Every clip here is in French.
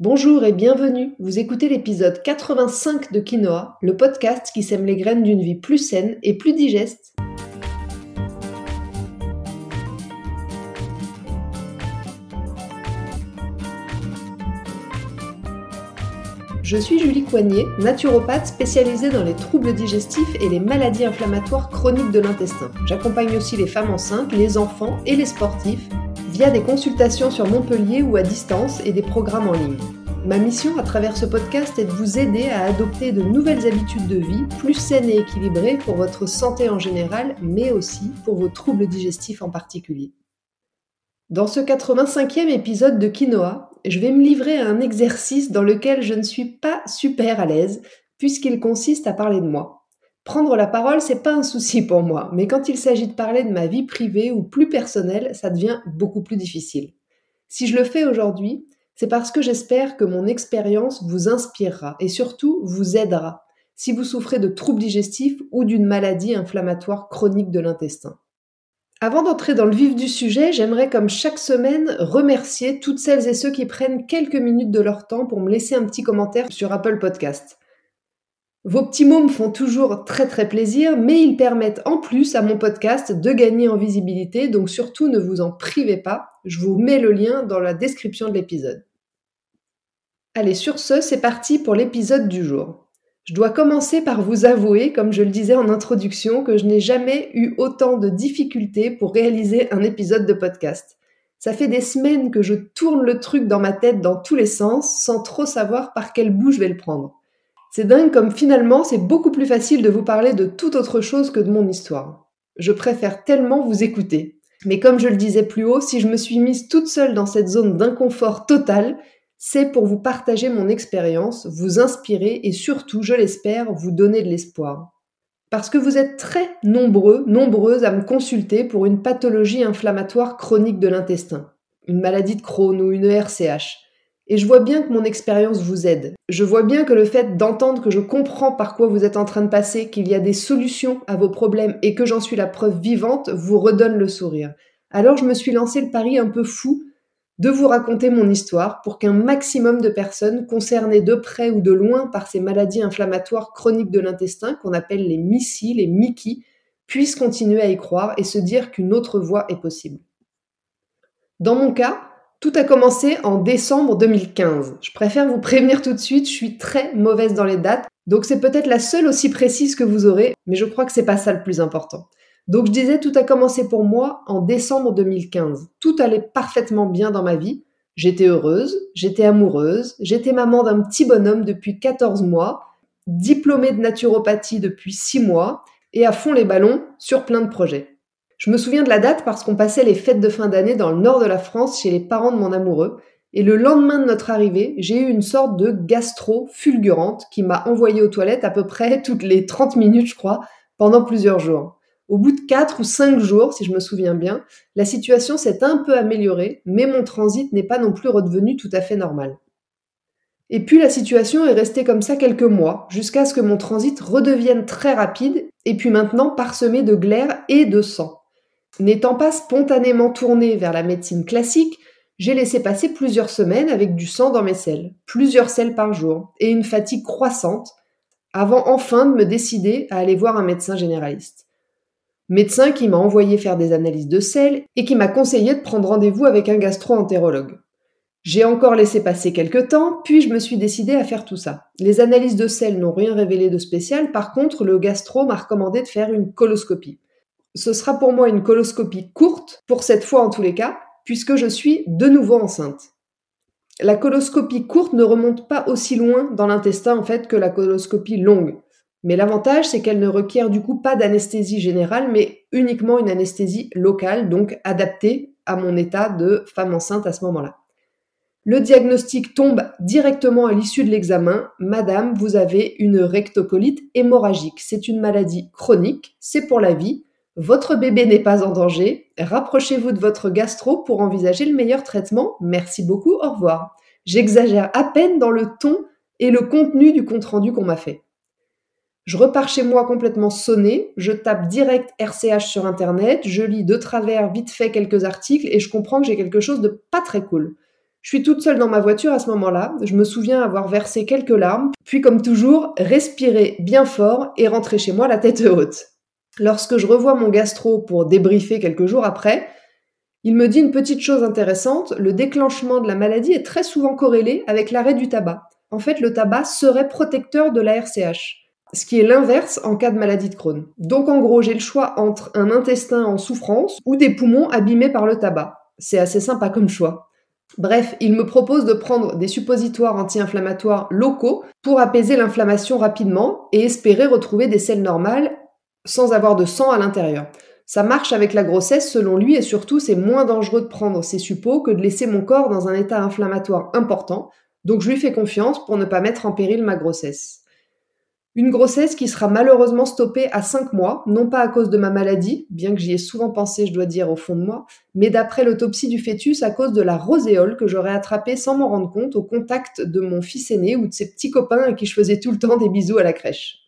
Bonjour et bienvenue. Vous écoutez l'épisode 85 de Quinoa, le podcast qui sème les graines d'une vie plus saine et plus digeste. Je suis Julie Coignet, naturopathe spécialisée dans les troubles digestifs et les maladies inflammatoires chroniques de l'intestin. J'accompagne aussi les femmes enceintes, les enfants et les sportifs via des consultations sur Montpellier ou à distance et des programmes en ligne. Ma mission à travers ce podcast est de vous aider à adopter de nouvelles habitudes de vie plus saines et équilibrées pour votre santé en général, mais aussi pour vos troubles digestifs en particulier. Dans ce 85e épisode de Quinoa, je vais me livrer à un exercice dans lequel je ne suis pas super à l'aise, puisqu'il consiste à parler de moi. Prendre la parole, c'est pas un souci pour moi, mais quand il s'agit de parler de ma vie privée ou plus personnelle, ça devient beaucoup plus difficile. Si je le fais aujourd'hui, c'est parce que j'espère que mon expérience vous inspirera et surtout vous aidera si vous souffrez de troubles digestifs ou d'une maladie inflammatoire chronique de l'intestin. Avant d'entrer dans le vif du sujet, j'aimerais comme chaque semaine remercier toutes celles et ceux qui prennent quelques minutes de leur temps pour me laisser un petit commentaire sur Apple Podcast. Vos petits mots me font toujours très très plaisir, mais ils permettent en plus à mon podcast de gagner en visibilité, donc surtout ne vous en privez pas. Je vous mets le lien dans la description de l'épisode. Allez, sur ce, c'est parti pour l'épisode du jour. Je dois commencer par vous avouer, comme je le disais en introduction, que je n'ai jamais eu autant de difficultés pour réaliser un épisode de podcast. Ça fait des semaines que je tourne le truc dans ma tête dans tous les sens, sans trop savoir par quel bout je vais le prendre. C'est dingue comme finalement c'est beaucoup plus facile de vous parler de toute autre chose que de mon histoire. Je préfère tellement vous écouter. Mais comme je le disais plus haut, si je me suis mise toute seule dans cette zone d'inconfort total, c'est pour vous partager mon expérience, vous inspirer et surtout, je l'espère, vous donner de l'espoir. Parce que vous êtes très nombreux, nombreuses à me consulter pour une pathologie inflammatoire chronique de l'intestin, une maladie de Crohn ou une RCH. Et je vois bien que mon expérience vous aide. Je vois bien que le fait d'entendre que je comprends par quoi vous êtes en train de passer, qu'il y a des solutions à vos problèmes et que j'en suis la preuve vivante, vous redonne le sourire. Alors je me suis lancé le pari un peu fou de vous raconter mon histoire pour qu'un maximum de personnes concernées de près ou de loin par ces maladies inflammatoires chroniques de l'intestin qu'on appelle les MICI, les MICI, puissent continuer à y croire et se dire qu'une autre voie est possible. Dans mon cas, tout a commencé en décembre 2015. Je préfère vous prévenir tout de suite, je suis très mauvaise dans les dates, donc c'est peut-être la seule aussi précise que vous aurez, mais je crois que c'est pas ça le plus important. Donc je disais, tout a commencé pour moi en décembre 2015. Tout allait parfaitement bien dans ma vie. J'étais heureuse, j'étais amoureuse, j'étais maman d'un petit bonhomme depuis 14 mois, diplômée de naturopathie depuis 6 mois, et à fond les ballons sur plein de projets. Je me souviens de la date parce qu'on passait les fêtes de fin d'année dans le nord de la France chez les parents de mon amoureux. Et le lendemain de notre arrivée, j'ai eu une sorte de gastro fulgurante qui m'a envoyé aux toilettes à peu près toutes les 30 minutes, je crois, pendant plusieurs jours. Au bout de 4 ou 5 jours, si je me souviens bien, la situation s'est un peu améliorée, mais mon transit n'est pas non plus redevenu tout à fait normal. Et puis la situation est restée comme ça quelques mois, jusqu'à ce que mon transit redevienne très rapide, et puis maintenant parsemé de glaire et de sang. N'étant pas spontanément tournée vers la médecine classique, j'ai laissé passer plusieurs semaines avec du sang dans mes selles, plusieurs selles par jour, et une fatigue croissante, avant enfin de me décider à aller voir un médecin généraliste. Médecin qui m'a envoyé faire des analyses de sel et qui m'a conseillé de prendre rendez-vous avec un gastro-entérologue. J'ai encore laissé passer quelques temps, puis je me suis décidé à faire tout ça. Les analyses de sel n'ont rien révélé de spécial, par contre, le gastro m'a recommandé de faire une coloscopie. Ce sera pour moi une coloscopie courte, pour cette fois en tous les cas, puisque je suis de nouveau enceinte. La coloscopie courte ne remonte pas aussi loin dans l'intestin en fait que la coloscopie longue. Mais l'avantage, c'est qu'elle ne requiert du coup pas d'anesthésie générale, mais uniquement une anesthésie locale, donc adaptée à mon état de femme enceinte à ce moment-là. Le diagnostic tombe directement à l'issue de l'examen. Madame, vous avez une rectocolite hémorragique. C'est une maladie chronique, c'est pour la vie. Votre bébé n'est pas en danger. Rapprochez-vous de votre gastro pour envisager le meilleur traitement. Merci beaucoup, au revoir. J'exagère à peine dans le ton et le contenu du compte-rendu qu'on m'a fait. Je repars chez moi complètement sonné, je tape direct RCH sur internet, je lis de travers vite fait quelques articles et je comprends que j'ai quelque chose de pas très cool. Je suis toute seule dans ma voiture à ce moment-là. Je me souviens avoir versé quelques larmes, puis comme toujours, respirer bien fort et rentrer chez moi la tête haute. Lorsque je revois mon gastro pour débriefer quelques jours après, il me dit une petite chose intéressante, le déclenchement de la maladie est très souvent corrélé avec l'arrêt du tabac. En fait, le tabac serait protecteur de la RCH, ce qui est l'inverse en cas de maladie de Crohn. Donc en gros, j'ai le choix entre un intestin en souffrance ou des poumons abîmés par le tabac. C'est assez sympa comme choix. Bref, il me propose de prendre des suppositoires anti-inflammatoires locaux pour apaiser l'inflammation rapidement et espérer retrouver des selles normales sans avoir de sang à l'intérieur. Ça marche avec la grossesse selon lui et surtout c'est moins dangereux de prendre ces suppos que de laisser mon corps dans un état inflammatoire important, donc je lui fais confiance pour ne pas mettre en péril ma grossesse. Une grossesse qui sera malheureusement stoppée à 5 mois, non pas à cause de ma maladie, bien que j'y ai souvent pensé, je dois dire, au fond de moi, mais d'après l'autopsie du fœtus à cause de la roséole que j'aurais attrapée sans m'en rendre compte au contact de mon fils aîné ou de ses petits copains à qui je faisais tout le temps des bisous à la crèche.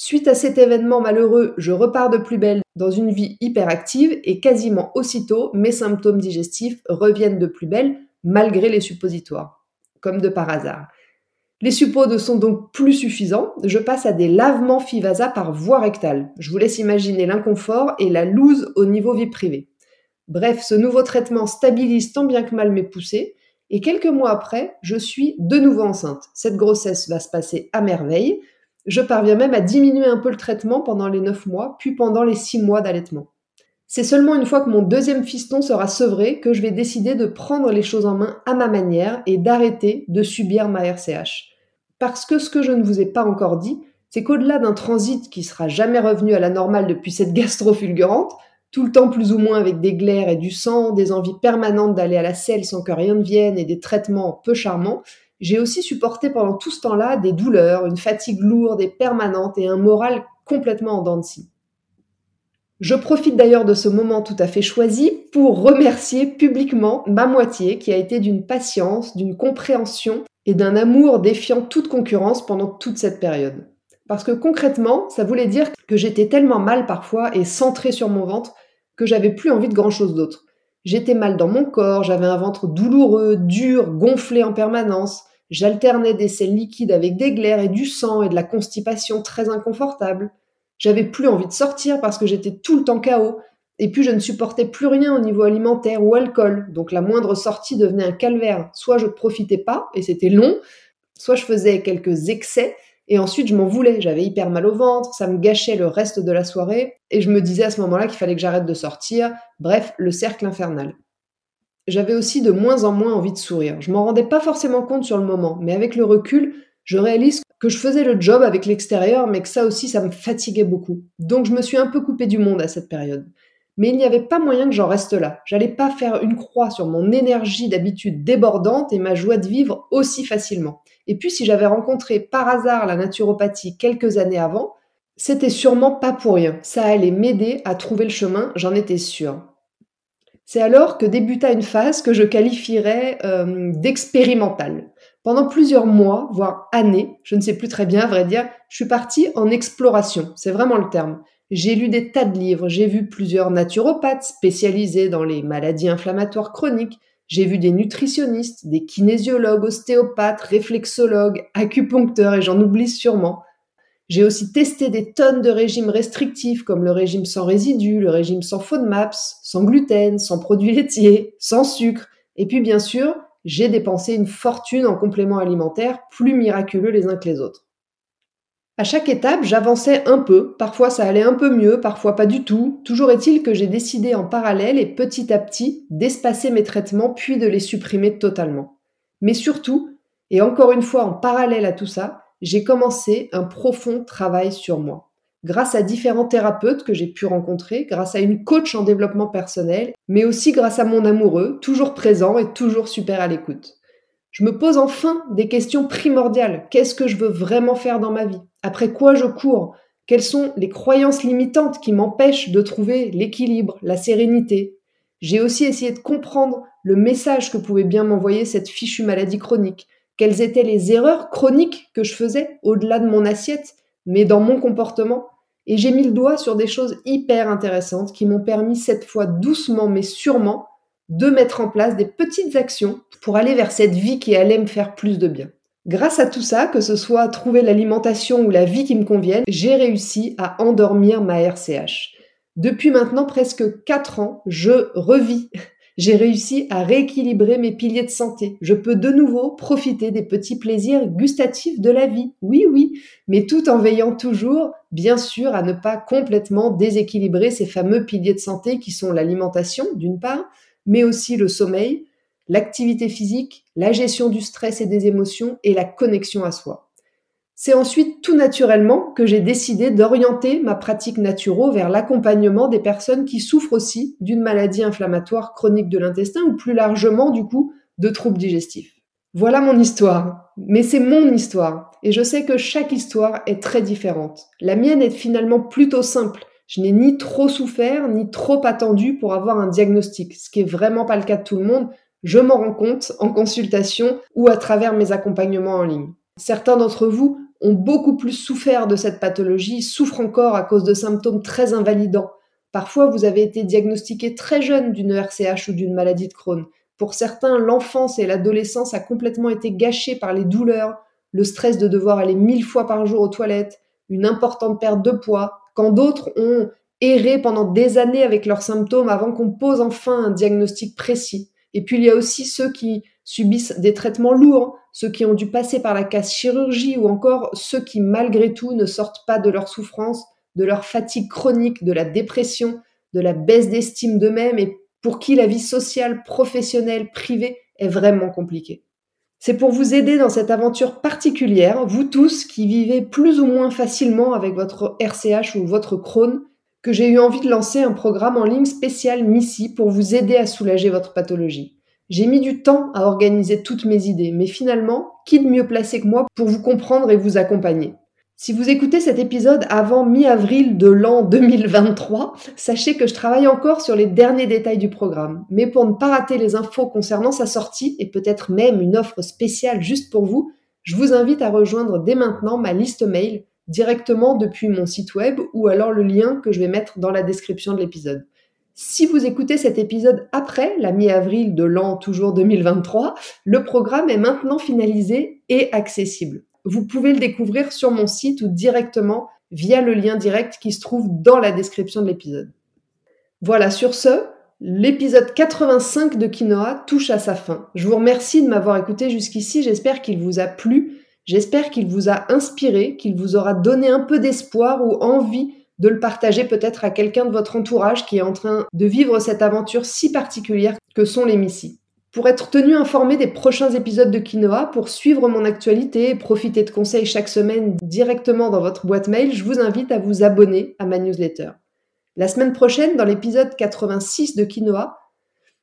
Suite à cet événement malheureux, je repars de plus belle dans une vie hyperactive et quasiment aussitôt, mes symptômes digestifs reviennent de plus belle malgré les suppositoires, comme de par hasard. Les suppos ne sont donc plus suffisants, je passe à des lavements FIVASA par voie rectale. Je vous laisse imaginer l'inconfort et la loose au niveau vie privée. Bref, ce nouveau traitement stabilise tant bien que mal mes poussées, et quelques mois après, je suis de nouveau enceinte. Cette grossesse va se passer à merveille, je parviens même à diminuer un peu le traitement pendant les 9 mois, puis pendant les 6 mois d'allaitement. C'est seulement une fois que mon deuxième fiston sera sevré que je vais décider de prendre les choses en main à ma manière et d'arrêter de subir ma RCH. Parce que ce que je ne vous ai pas encore dit, c'est qu'au-delà d'un transit qui sera jamais revenu à la normale depuis cette gastro fulgurante, tout le temps plus ou moins avec des glaires et du sang, des envies permanentes d'aller à la selle sans que rien ne vienne et des traitements peu charmants, j'ai aussi supporté pendant tout ce temps-là des douleurs, une fatigue lourde et permanente et un moral complètement en dents de scie. Je profite d'ailleurs de ce moment tout à fait choisi pour remercier publiquement ma moitié qui a été d'une patience, d'une compréhension et d'un amour défiant toute concurrence pendant toute cette période. Parce que concrètement, ça voulait dire que j'étais tellement mal parfois et centrée sur mon ventre que j'avais plus envie de grand chose d'autre. J'étais mal dans mon corps, j'avais un ventre douloureux, dur, gonflé en permanence. J'alternais des selles liquides avec des glaires et du sang et de la constipation très inconfortable. J'avais plus envie de sortir parce que j'étais tout le temps KO. Et puis je ne supportais plus rien au niveau alimentaire ou alcool. Donc la moindre sortie devenait un calvaire. Soit je ne profitais pas et c'était long, soit je faisais quelques excès et ensuite je m'en voulais. J'avais hyper mal au ventre, ça me gâchait le reste de la soirée et je me disais à ce moment-là qu'il fallait que j'arrête de sortir. Bref, le cercle infernal j'avais aussi de moins en moins envie de sourire. Je m'en rendais pas forcément compte sur le moment, mais avec le recul, je réalise que je faisais le job avec l'extérieur, mais que ça aussi, ça me fatiguait beaucoup. Donc je me suis un peu coupée du monde à cette période. Mais il n'y avait pas moyen que j'en reste là. J'allais pas faire une croix sur mon énergie d'habitude débordante et ma joie de vivre aussi facilement. Et puis si j'avais rencontré par hasard la naturopathie quelques années avant, c'était sûrement pas pour rien. Ça allait m'aider à trouver le chemin, j'en étais sûre. C'est alors que débuta une phase que je qualifierais euh, d'expérimentale. Pendant plusieurs mois, voire années, je ne sais plus très bien à vrai dire, je suis partie en exploration, c'est vraiment le terme. J'ai lu des tas de livres, j'ai vu plusieurs naturopathes spécialisés dans les maladies inflammatoires chroniques, j'ai vu des nutritionnistes, des kinésiologues, ostéopathes, réflexologues, acupuncteurs et j'en oublie sûrement. J'ai aussi testé des tonnes de régimes restrictifs comme le régime sans résidus, le régime sans FODMAPS, sans gluten, sans produits laitiers, sans sucre. Et puis bien sûr, j'ai dépensé une fortune en compléments alimentaires plus miraculeux les uns que les autres. À chaque étape, j'avançais un peu, parfois ça allait un peu mieux, parfois pas du tout. Toujours est-il que j'ai décidé en parallèle et petit à petit d'espacer mes traitements puis de les supprimer totalement. Mais surtout, et encore une fois en parallèle à tout ça, j'ai commencé un profond travail sur moi. Grâce à différents thérapeutes que j'ai pu rencontrer, grâce à une coach en développement personnel, mais aussi grâce à mon amoureux, toujours présent et toujours super à l'écoute. Je me pose enfin des questions primordiales. Qu'est-ce que je veux vraiment faire dans ma vie? Après quoi je cours? Quelles sont les croyances limitantes qui m'empêchent de trouver l'équilibre, la sérénité? J'ai aussi essayé de comprendre le message que pouvait bien m'envoyer cette fichue maladie chronique quelles étaient les erreurs chroniques que je faisais au-delà de mon assiette, mais dans mon comportement? Et j'ai mis le doigt sur des choses hyper intéressantes qui m'ont permis cette fois doucement mais sûrement de mettre en place des petites actions pour aller vers cette vie qui allait me faire plus de bien. Grâce à tout ça, que ce soit trouver l'alimentation ou la vie qui me convienne, j'ai réussi à endormir ma RCH. Depuis maintenant presque 4 ans, je revis. J'ai réussi à rééquilibrer mes piliers de santé. Je peux de nouveau profiter des petits plaisirs gustatifs de la vie. Oui, oui, mais tout en veillant toujours, bien sûr, à ne pas complètement déséquilibrer ces fameux piliers de santé qui sont l'alimentation, d'une part, mais aussi le sommeil, l'activité physique, la gestion du stress et des émotions et la connexion à soi. C'est ensuite tout naturellement que j'ai décidé d'orienter ma pratique naturo vers l'accompagnement des personnes qui souffrent aussi d'une maladie inflammatoire chronique de l'intestin ou plus largement du coup de troubles digestifs. Voilà mon histoire, mais c'est mon histoire et je sais que chaque histoire est très différente. La mienne est finalement plutôt simple. Je n'ai ni trop souffert ni trop attendu pour avoir un diagnostic, ce qui est vraiment pas le cas de tout le monde. Je m'en rends compte en consultation ou à travers mes accompagnements en ligne. Certains d'entre vous ont beaucoup plus souffert de cette pathologie, souffrent encore à cause de symptômes très invalidants. Parfois, vous avez été diagnostiqué très jeune d'une RCH ou d'une maladie de Crohn. Pour certains, l'enfance et l'adolescence a complètement été gâchée par les douleurs, le stress de devoir aller mille fois par jour aux toilettes, une importante perte de poids, quand d'autres ont erré pendant des années avec leurs symptômes avant qu'on pose enfin un diagnostic précis. Et puis il y a aussi ceux qui subissent des traitements lourds, ceux qui ont dû passer par la case chirurgie ou encore ceux qui malgré tout ne sortent pas de leur souffrance, de leur fatigue chronique, de la dépression, de la baisse d'estime d'eux-mêmes et pour qui la vie sociale, professionnelle, privée est vraiment compliquée. C'est pour vous aider dans cette aventure particulière, vous tous qui vivez plus ou moins facilement avec votre RCH ou votre Crohn, que j'ai eu envie de lancer un programme en ligne spécial Missy pour vous aider à soulager votre pathologie. J'ai mis du temps à organiser toutes mes idées, mais finalement, qui de mieux placé que moi pour vous comprendre et vous accompagner? Si vous écoutez cet épisode avant mi-avril de l'an 2023, sachez que je travaille encore sur les derniers détails du programme. Mais pour ne pas rater les infos concernant sa sortie et peut-être même une offre spéciale juste pour vous, je vous invite à rejoindre dès maintenant ma liste mail directement depuis mon site web ou alors le lien que je vais mettre dans la description de l'épisode. Si vous écoutez cet épisode après la mi-avril de l'an toujours 2023, le programme est maintenant finalisé et accessible. Vous pouvez le découvrir sur mon site ou directement via le lien direct qui se trouve dans la description de l'épisode. Voilà, sur ce, l'épisode 85 de Quinoa touche à sa fin. Je vous remercie de m'avoir écouté jusqu'ici, j'espère qu'il vous a plu J'espère qu'il vous a inspiré, qu'il vous aura donné un peu d'espoir ou envie de le partager peut-être à quelqu'un de votre entourage qui est en train de vivre cette aventure si particulière que sont les Missy. Pour être tenu informé des prochains épisodes de Quinoa, pour suivre mon actualité et profiter de conseils chaque semaine directement dans votre boîte mail, je vous invite à vous abonner à ma newsletter. La semaine prochaine, dans l'épisode 86 de Quinoa,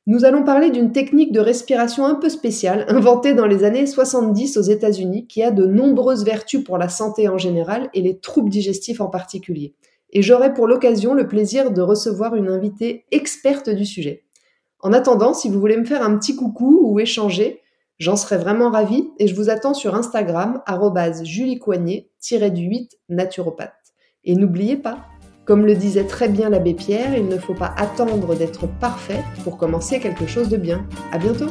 nous allons parler d'une technique de respiration un peu spéciale, inventée dans les années 70 aux États-Unis, qui a de nombreuses vertus pour la santé en général et les troubles digestifs en particulier. Et j'aurai pour l'occasion le plaisir de recevoir une invitée experte du sujet. En attendant, si vous voulez me faire un petit coucou ou échanger, j'en serais vraiment ravie et je vous attends sur Instagram, juliecoignet-du-8 naturopathe. Et n'oubliez pas, comme le disait très bien l'abbé Pierre, il ne faut pas attendre d'être parfait pour commencer quelque chose de bien. À bientôt!